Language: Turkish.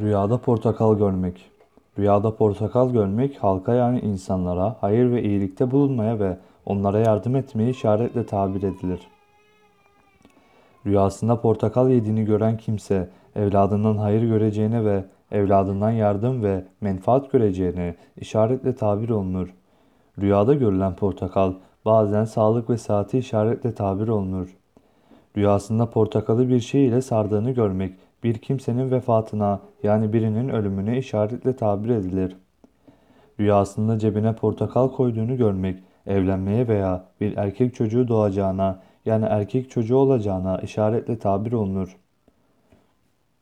Rüyada portakal görmek. Rüyada portakal görmek halka yani insanlara hayır ve iyilikte bulunmaya ve onlara yardım etmeyi işaretle tabir edilir. Rüyasında portakal yediğini gören kimse evladından hayır göreceğine ve evladından yardım ve menfaat göreceğine işaretle tabir olunur. Rüyada görülen portakal bazen sağlık ve saati işaretle tabir olunur. Rüyasında portakalı bir şey ile sardığını görmek bir kimsenin vefatına yani birinin ölümüne işaretle tabir edilir. Rüyasında cebine portakal koyduğunu görmek evlenmeye veya bir erkek çocuğu doğacağına yani erkek çocuğu olacağına işaretle tabir olunur.